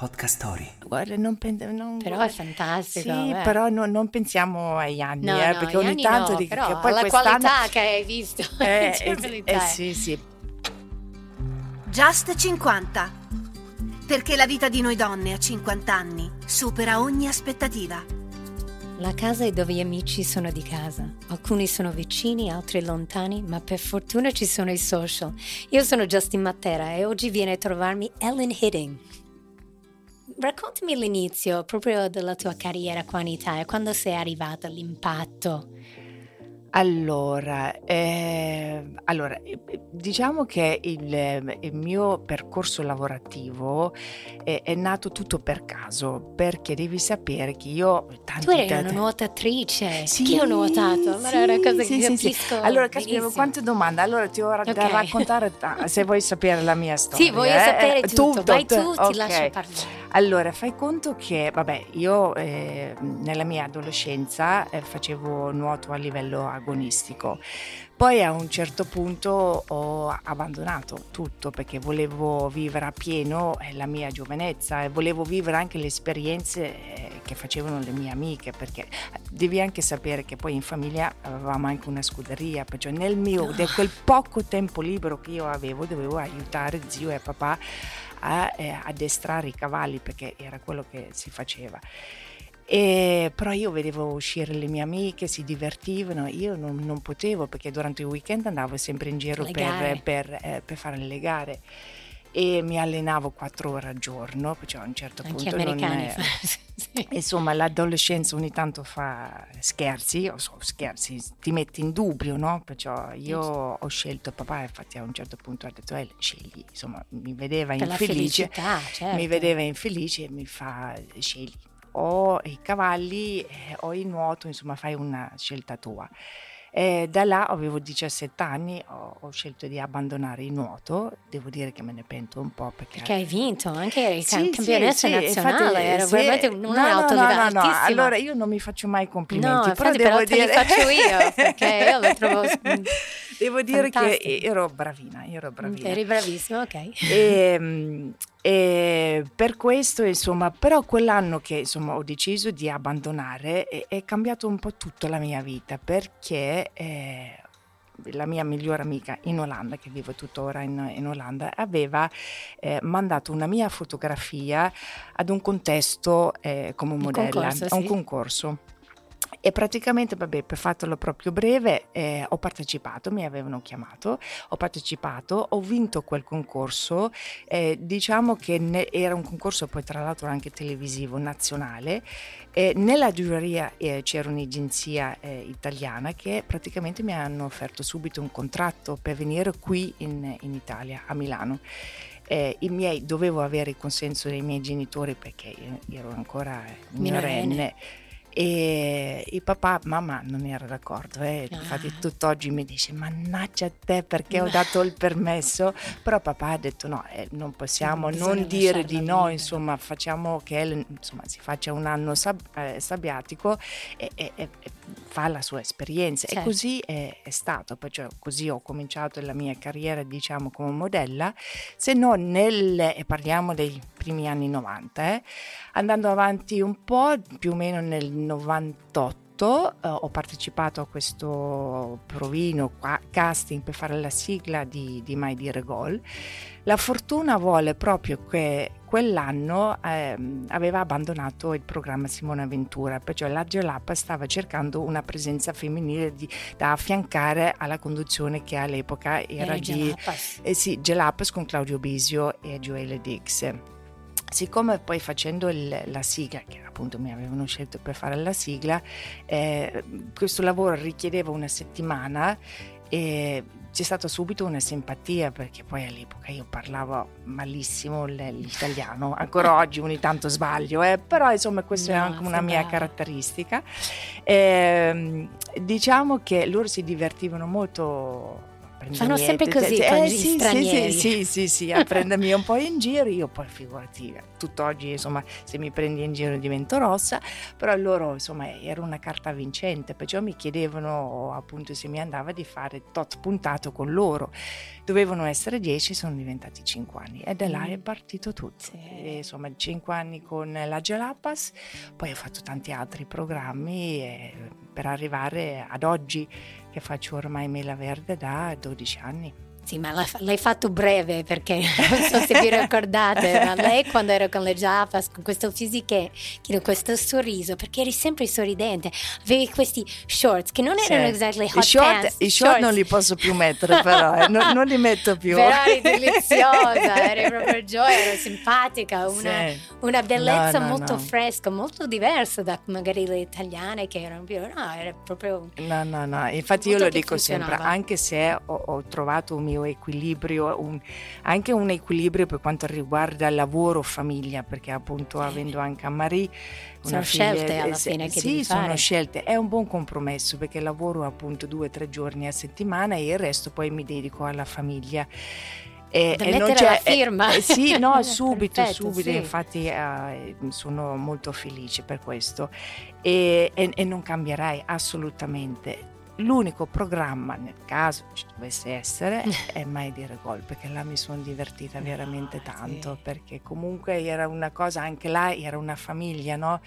Podcast Story. Guarda, non, non, però è fantastico. Sì, beh. però no, non pensiamo agli anni, no, eh, no, perché ogni anni tanto no, dico però che poi la qualità che hai visto. Eh, eh, eh. sì, sì. Just 50. Perché la vita di noi donne a 50 anni supera ogni aspettativa. La casa è dove gli amici sono di casa. Alcuni sono vicini, altri lontani, ma per fortuna ci sono i social. Io sono Justin Matera e oggi viene a trovarmi Ellen Hidding. Raccontami l'inizio proprio della tua carriera qua in Italia, quando sei arrivata, l'impatto. Allora, eh, allora, eh, diciamo che il, eh, il mio percorso lavorativo è, è nato tutto per caso, perché devi sapere che io... Tanti, Tu eri tanti- una nuotatrice, Sì, che ho nuotato, allora è una sì, cosa sì, che sì, sì. capisco Allora, caspita, quante domande? Allora ti ho ra- da raccontare, ta- se vuoi sapere la mia storia. Sì, voglio eh? sapere Eh, tutto, vai tu, ok. ti lascio parlare. Allora, fai conto che, vabbè, io eh, nella mia adolescenza eh, facevo nuoto a livello agonistico. Poi a un certo punto ho abbandonato tutto perché volevo vivere a pieno eh, la mia giovinezza e volevo vivere anche le esperienze eh, che facevano le mie amiche perché devi anche sapere che poi in famiglia avevamo anche una scuderia, perciò nel mio, di quel poco tempo libero che io avevo dovevo aiutare zio e papà a eh, addestrare i cavalli perché era quello che si faceva. E, però io vedevo uscire le mie amiche, si divertivano, io non, non potevo perché durante il weekend andavo sempre in giro per, per, eh, per fare le gare e mi allenavo quattro ore al giorno, perciò a un certo Anche punto non americani è- fanno sì. Insomma, l'adolescenza ogni tanto fa scherzi, o so, scherzi, ti metti in dubbio, no? Perciò io ho scelto papà, infatti a un certo punto ha detto, eh, scegli, insomma, mi vedeva per infelice, felicità, certo. mi vedeva infelice e mi fa, scegli, o i cavalli eh, o il nuoto, insomma, fai una scelta tua. E da là avevo 17 anni, ho, ho scelto di abbandonare il nuoto, devo dire che me ne pento un po' perché... Perché hai vinto, anche eri Sì, cam- campionessa sì, nazionale, era sì. veramente un, un No, alto no, livello no, no. Allora io non mi faccio mai complimenti, no, però devo però te li dire faccio io, perché io lo trovo devo dire che fantastico. ero bravina, ero bravina. Eri bravissimo, ok. E, mm, e per questo, insomma, però quell'anno che insomma, ho deciso di abbandonare è, è cambiato un po' tutta la mia vita perché eh, la mia migliore amica in Olanda, che vive tuttora in, in Olanda, aveva eh, mandato una mia fotografia ad un contesto eh, come Un modella, concorso, a un sì. concorso. E praticamente, vabbè, per fartelo proprio breve, eh, ho partecipato, mi avevano chiamato, ho partecipato, ho vinto quel concorso, eh, diciamo che ne- era un concorso poi tra l'altro anche televisivo nazionale, e nella giuria eh, c'era un'agenzia eh, italiana che praticamente mi hanno offerto subito un contratto per venire qui in, in Italia, a Milano. Eh, i miei, dovevo avere il consenso dei miei genitori perché io ero ancora Minorenne. minorenne. E il papà, mamma non era d'accordo, eh. Ah. infatti tutt'oggi mi dice mannaggia a te perché ho dato il permesso, però papà ha detto no, eh, non possiamo Bisogna non dire di no, libera. insomma facciamo che insomma, si faccia un anno sab- eh, sabbiatico e- e- e fa la sua esperienza. Certo. e così è, è stato, perciò così ho cominciato la mia carriera diciamo come modella, se no nel, e parliamo dei primi anni 90, eh, andando avanti un po', più o meno nel 98 eh, ho partecipato a questo provino qua- casting per fare la sigla di, di Mai Dire Gol. La fortuna vuole proprio che quell'anno ehm, aveva abbandonato il programma Simona Ventura, perciò la Gelapa stava cercando una presenza femminile di- da affiancare alla conduzione che all'epoca era, Era di Jalapas. eh sì, Gelapas con Claudio Bisio e Gioele Dix. Siccome poi facendo il- la sigla, che appunto mi avevano scelto per fare la sigla, eh, questo lavoro richiedeva una settimana e c'è stata subito una simpatia perché poi all'epoca io parlavo malissimo l'italiano, ancora oggi ogni tanto sbaglio, eh, però insomma questa è No, anche una mia caratteristica. Ehm, diciamo che loro si divertivano molto Fanno sempre così eh, con gli sì, stranieri. Sì, sì, sì, sì, a prendermi un po' in giro, io poi figurati, tutt'oggi insomma se mi prendi in giro divento rossa, però loro insomma era una carta vincente, perciò mi chiedevano appunto se mi andava di fare tot puntato con loro, dovevano essere 10, sono diventati 5 anni e da là è partito tutto, sì. e, insomma 5 anni con la Jalapas, poi ho fatto tanti altri programmi e, per arrivare ad oggi che faccio ormai Mela Verde da 12 anni. Sì, ma l'hai fatto breve perché non so se vi ricordate, ma lei quando era con le Japas, con questo fisiche, con questo sorriso, perché eri sempre sorridente, avevi questi shorts che non erano sì. exactly hot I short, pants. I short non li posso più mettere però, eh, non, non, li metto più. Però eri deliziosa, eri proprio gioia, eri simpatica, una, sì. una bellezza no, no, molto no. fresca, molto diversa da magari le italiane che erano più, no, era proprio... No, no, no, infatti io lo dico sempre, anche se ho, ho trovato un mio mio equilibrio, un, anche un equilibrio per quanto riguarda lavoro, famiglia, perché appunto avendo anche a Marie... Sono figlia, scelte alla fine che Sì, sono fare. scelte, è un buon compromesso perché lavoro appunto due o tre giorni a settimana e il resto poi mi dedico alla famiglia. E, e non c'è la firma. Eh, sì, no, subito, Perfetto, subito. Sì. Infatti eh, sono molto felice per questo e, e, e non cambierai assolutamente l'unico programma nel caso ci dovesse essere è mai dire gol perché là mi sono divertita veramente tanto sì. perché comunque era una cosa anche là era una famiglia no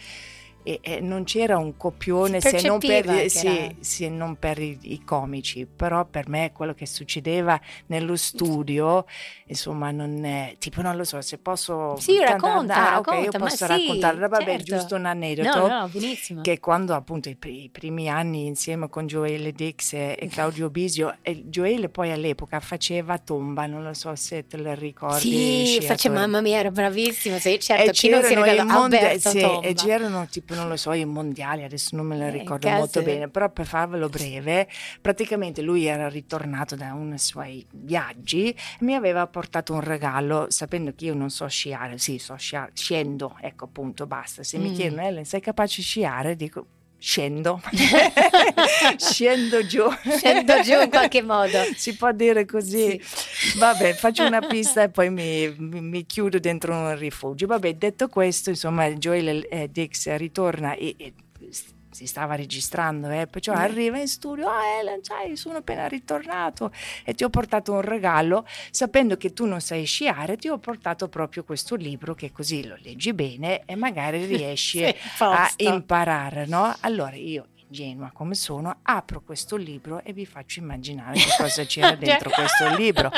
e, e non c'era un copione se non, per, sì, sì, non per i, i, comici, però per me quello che succedeva nello studio, insomma, non è tipo, non lo so, se posso... Sì, racconta, ah, racconta, okay, io posso raccontare, sì, vabbè, certo. giusto un aneddoto, no, no, che quando appunto i, i, primi anni insieme con Joele Dix e, e Claudio Bisio, e Joele poi all'epoca faceva tomba, non lo so se te lo ricordi. Sì, faceva, mamma mia, era bravissima, sì, certo, e non si ricorda, Alberto sì. E c'erano tipo non lo so, i mondiali, adesso non me lo eh, ricordo eh, molto bene, però per farvelo breve, praticamente lui era ritornato da uno dei suoi viaggi e mi aveva portato un regalo, sapendo che io non so sciare, sì, so sciare, scendo, ecco appunto, basta. Se mm. mi chiedono, Ellen, sei capace di sciare? Dico, scendo, scendo giù. Scendo giù in qualche modo. Si può dire così. Sì. Vabbè, faccio una pista e poi mi, mi, mi, chiudo dentro un rifugio. Vabbè, detto questo, insomma, Joel eh, Dix ritorna e, e si stava registrando, eh? perciò mm. arriva in studio, ah Ellen, sai, sono appena ritornato e ti ho portato un regalo, sapendo che tu non sai sciare, ti ho portato proprio questo libro che così lo leggi bene e magari riesci sì, a imparare, no? Allora io ingenua come sono, apro questo libro e vi faccio immaginare che cosa c'era dentro questo libro.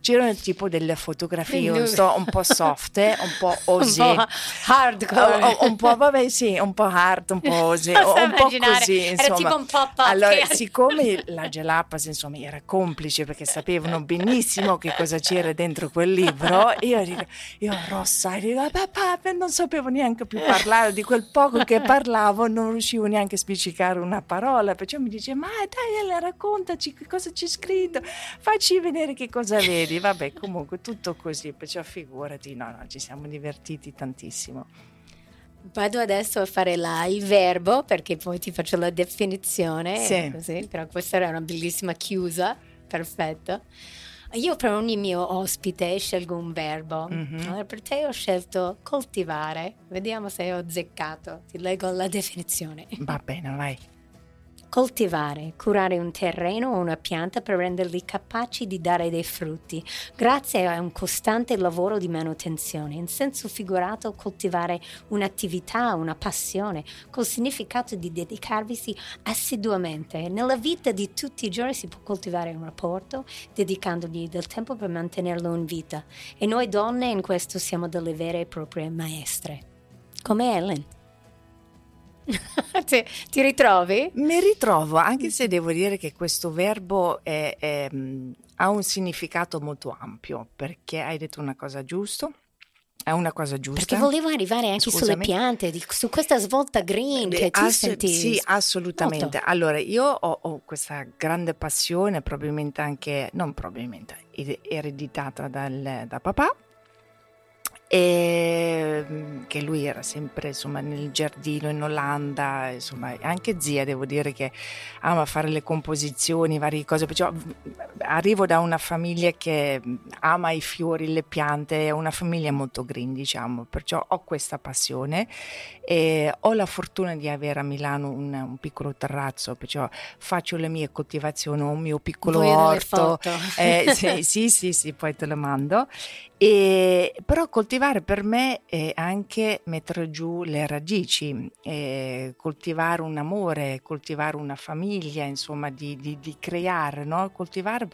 C'erano tipo delle fotografie un, so, un po' soft, un po' osé. Un po' hardcore. Un, un, po', vabbè, sì, un po' hard, un po' osé, un po' così. Insomma. Era tipo un po' pop. Allora, siccome la Gelapas, insomma, era complice perché sapevano benissimo che cosa c'era dentro quel libro, io, dico, io rossa, e dico, papà, non sapevo neanche più parlare di quel poco che parlavo, non riuscivo neanche a spiccicare fare una parola, perciò mi dice ma dai raccontaci che cosa c'è scritto, facci vedere che cosa vedi, vabbè comunque tutto così, perciò figurati, no no ci siamo divertiti tantissimo. Vado adesso a fare la, il verbo perché poi ti faccio la definizione, sì. così, però questa era una bellissima chiusa, perfetto. Io per ogni mio ospite scelgo un verbo. Mm-hmm. Allora, per te ho scelto coltivare. Vediamo se ho azzeccato. Ti leggo la definizione. Va bene, vai. Coltivare, curare un terreno o una pianta per renderli capaci di dare dei frutti, grazie a un costante lavoro di manutenzione. In senso figurato, coltivare un'attività, una passione, col significato di dedicarvisi assiduamente. Nella vita di tutti i giorni si può coltivare un rapporto, dedicandogli del tempo per mantenerlo in vita. E noi donne in questo siamo delle vere e proprie maestre. Come Ellen. ti, ti, ritrovi? Mi ritrovo, anche se devo dire che questo verbo è, è, ha un significato molto ampio, perché hai detto una cosa giusta. È una cosa giusta. Perché volevo arrivare anche Scusami. sulle piante, di, su questa svolta green che ti Ass- senti. Sì, assolutamente. Molto. Allora, io ho, ho, questa grande passione, probabilmente anche, non probabilmente, ereditata dal, da papà, e mm, che lui era sempre insomma, nel giardino in Olanda, insomma, anche zia devo dire che ama fare le composizioni, varie cose, perciò arrivo da una famiglia che ama i fiori, le piante, è una famiglia molto green, diciamo, perciò ho questa passione e ho la fortuna di avere a Milano un, un piccolo terrazzo, perciò faccio le mie coltivazioni, ho un mio piccolo Vuoi orto. Eh, sì, sì, sì, sì, poi te lo mando. E, però coltivare per me è anche mettere giù le radici, eh, coltivare un amore, coltivare una famiglia, insomma, di, di, di creare. No? Coltivare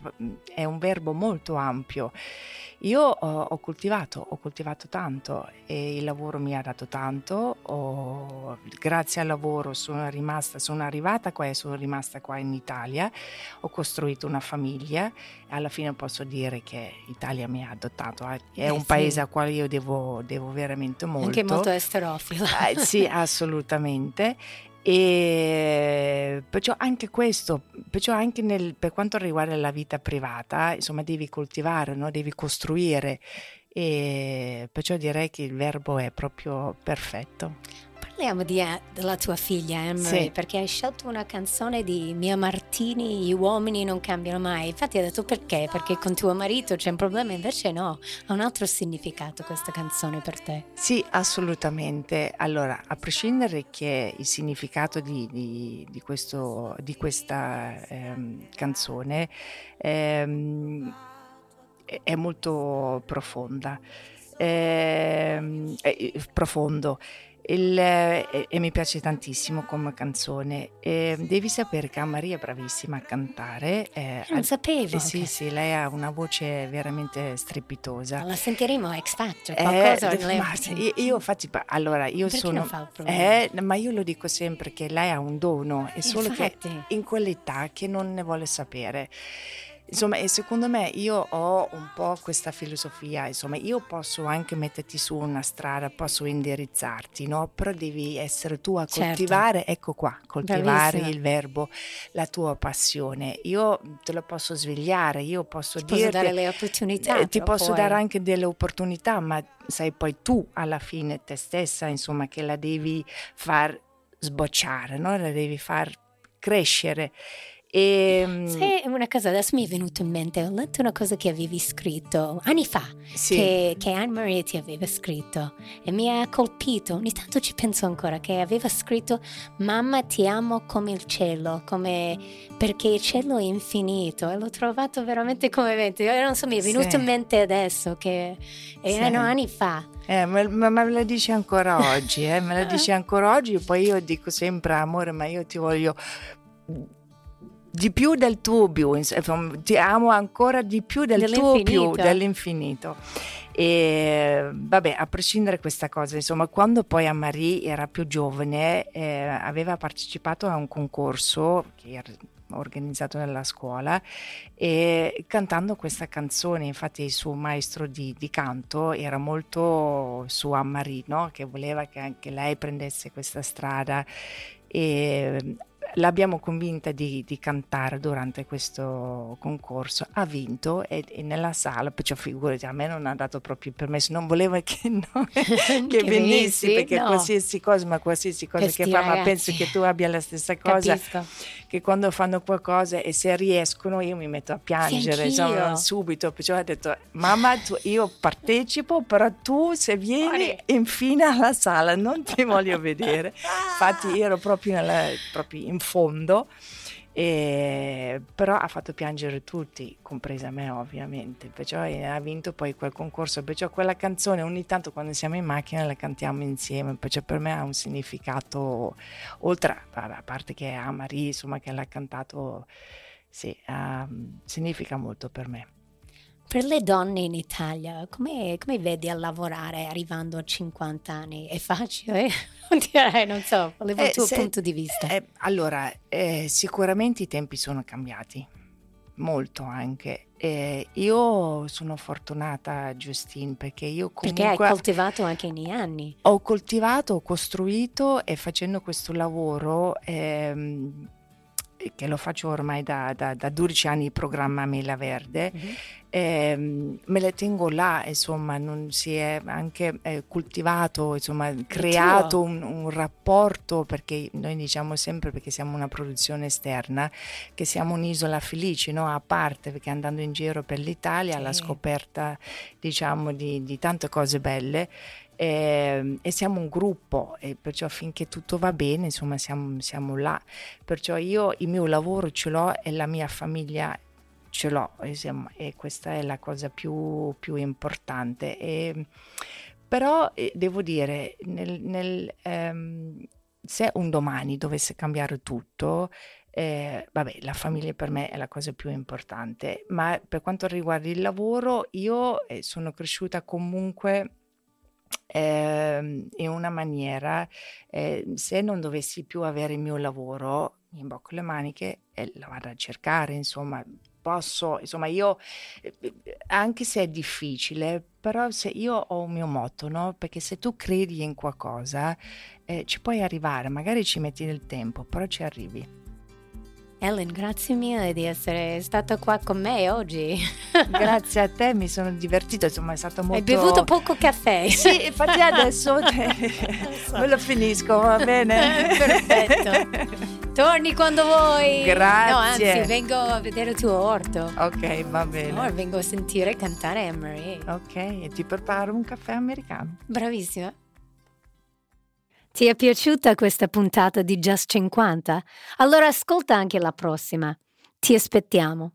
è un verbo molto ampio. Io ho, ho, coltivato, ho coltivato tanto e il lavoro mi ha dato tanto. Ho, grazie al lavoro sono rimasta, sono arrivata qua e sono rimasta qua in Italia. Ho costruito una famiglia e alla fine posso dire che l'Italia mi ha adottato. È eh un sì. paese al quale io devo, devo veramente molto. Anche molto esterofilo. Eh, sì, assolutamente. E perciò anche questo, perciò anche nel, per quanto riguarda la vita privata, insomma, devi coltivare, no? devi costruire. E perciò direi che il verbo è proprio perfetto. Parliamo di, eh, della tua figlia Anne-Marie sì. perché hai scelto una canzone di Mia Martini, Gli uomini non cambiano mai. Infatti hai detto perché? Perché con tuo marito c'è un problema, invece no, ha un altro significato questa canzone per te. Sì, assolutamente. Allora, a prescindere che il significato di, di, di, questo, di questa ehm, canzone ehm, è molto profonda, ehm, è profondo. Il, e, e, mi piace tantissimo come canzone. E devi sapere che Maria è bravissima a cantare. Eh, non sapevo. Eh, sì, okay. sì, lei ha una voce veramente strepitosa. La sentiremo a X Factor, qualcosa eh, ma, io, io infatti, allora, io Perché sono... Eh, ma io lo dico sempre che lei ha un dono, è solo infatti. che in quell'età che non ne vuole sapere. Insomma, e secondo me io ho un po' questa filosofia, insomma, io posso anche metterti su una strada, posso indirizzarti, no? Però devi essere tu a certo. coltivare, certo. ecco qua, coltivare Bravissima. il verbo, la tua passione. Io te lo posso svegliare, io posso ti dirti... Posso dare le opportunità. Eh, ti posso poi. dare anche delle opportunità, ma sei poi tu alla fine, te stessa, insomma, che la devi far sbocciare, no? La devi far crescere. E, ehm, Sai, una cosa, adesso mi è venuto in mente, ho letto una cosa che avevi scritto anni fa, sì. che, che Anne-Marie ti aveva scritto e mi ha colpito, ogni tanto ci penso ancora, che aveva scritto mamma ti amo come il cielo, come, perché il cielo è infinito e l'ho trovato veramente come io non so, mi è venuto sì. in mente adesso che erano sì. anni fa. Eh, ma, ma, me la dici ancora oggi, eh? me la dici ancora oggi, poi io dico sempre amore, ma io ti voglio di più del tuo più, ti amo ancora di più del tuo più, dell'infinito. E vabbè, a prescindere da questa cosa, insomma, quando poi a Marie era più giovane, eh, aveva partecipato a un concorso che era organizzato nella scuola e cantando questa canzone, infatti il suo maestro di, di canto era molto su Anne-Marie, no? che voleva che anche lei prendesse questa strada e l'abbiamo convinta di, di, cantare durante questo concorso, ha vinto e, e nella sala, perciò figurati, a me non ha dato proprio il permesso, non voleva che, no, che, che venissi, perché no. qualsiasi cosa, ma qualsiasi cosa Questi che fa, ragazzi. ma penso che tu abbia la stessa cosa, Capisco. che quando fanno qualcosa e se riescono io mi metto a piangere insomma, subito, perciò ho detto mamma tu, io partecipo, però tu se vieni infine alla sala non ti voglio vedere, infatti ero proprio, nella, proprio in fondo, e, però ha fatto piangere tutti, compresa me ovviamente, perciò ha vinto poi quel concorso, perciò quella canzone ogni tanto quando siamo in macchina la cantiamo insieme, perciò per me ha un significato, oltre a parte che è Marie, insomma che l'ha cantato, sì, uh, significa molto per me. Per le donne in Italia, come, come vedi a lavorare arrivando a 50 anni? È facile? Direi, non so, volevo eh, il tuo se, punto di vista. Eh, allora, eh, sicuramente i tempi sono cambiati, molto anche. Eh, io sono fortunata, Justine, perché io comunque... Perché hai coltivato anche nei anni. Ho coltivato, ho costruito e facendo questo lavoro... Ehm, che lo faccio ormai da, da, da 12 anni, il programma Mela Verde, mm-hmm. eh, me le tengo là, insomma, non si è anche eh, coltivato, insomma, creato un, un, rapporto, perché noi diciamo sempre, perché siamo una produzione esterna, che siamo un'isola felice, no? a parte, perché andando in giro per l'Italia, sì. alla scoperta, diciamo, di, di tante cose belle, e, ehm, e, siamo un gruppo e perciò finché tutto va bene insomma siamo, siamo, là. Perciò io il mio lavoro ce l'ho e la mia famiglia ce l'ho insomma, e questa è la cosa più, più importante. E, però eh, devo dire nel, nel, ehm, se un domani dovesse cambiare tutto eh, vabbè, la famiglia per me è la cosa più importante, ma per quanto riguarda il lavoro, io eh, sono cresciuta comunque eh, in una maniera, eh, se non dovessi più avere il mio lavoro, mi imbocco le maniche e la vado a cercare, insomma, posso, insomma, io, anche se è difficile, però se io ho un mio motto, no? Perché se tu credi in qualcosa, eh, ci puoi arrivare, magari ci metti del tempo, però ci arrivi. Ellen, grazie mille di essere stata qua con me oggi. grazie a te, mi sono divertita, insomma è stato molto... Hai bevuto poco caffè. Sì, infatti adesso so. me lo finisco, va bene? Perfetto. Torni quando vuoi. Grazie. No, anzi, vengo a vedere il tuo orto. Ok, va bene. No, vengo a sentire cantare Anne-Marie. Ok, e ti preparo un caffè americano. Bravissima. Ti è piaciuta questa puntata di Just 50? Allora ascolta anche la prossima. Ti aspettiamo.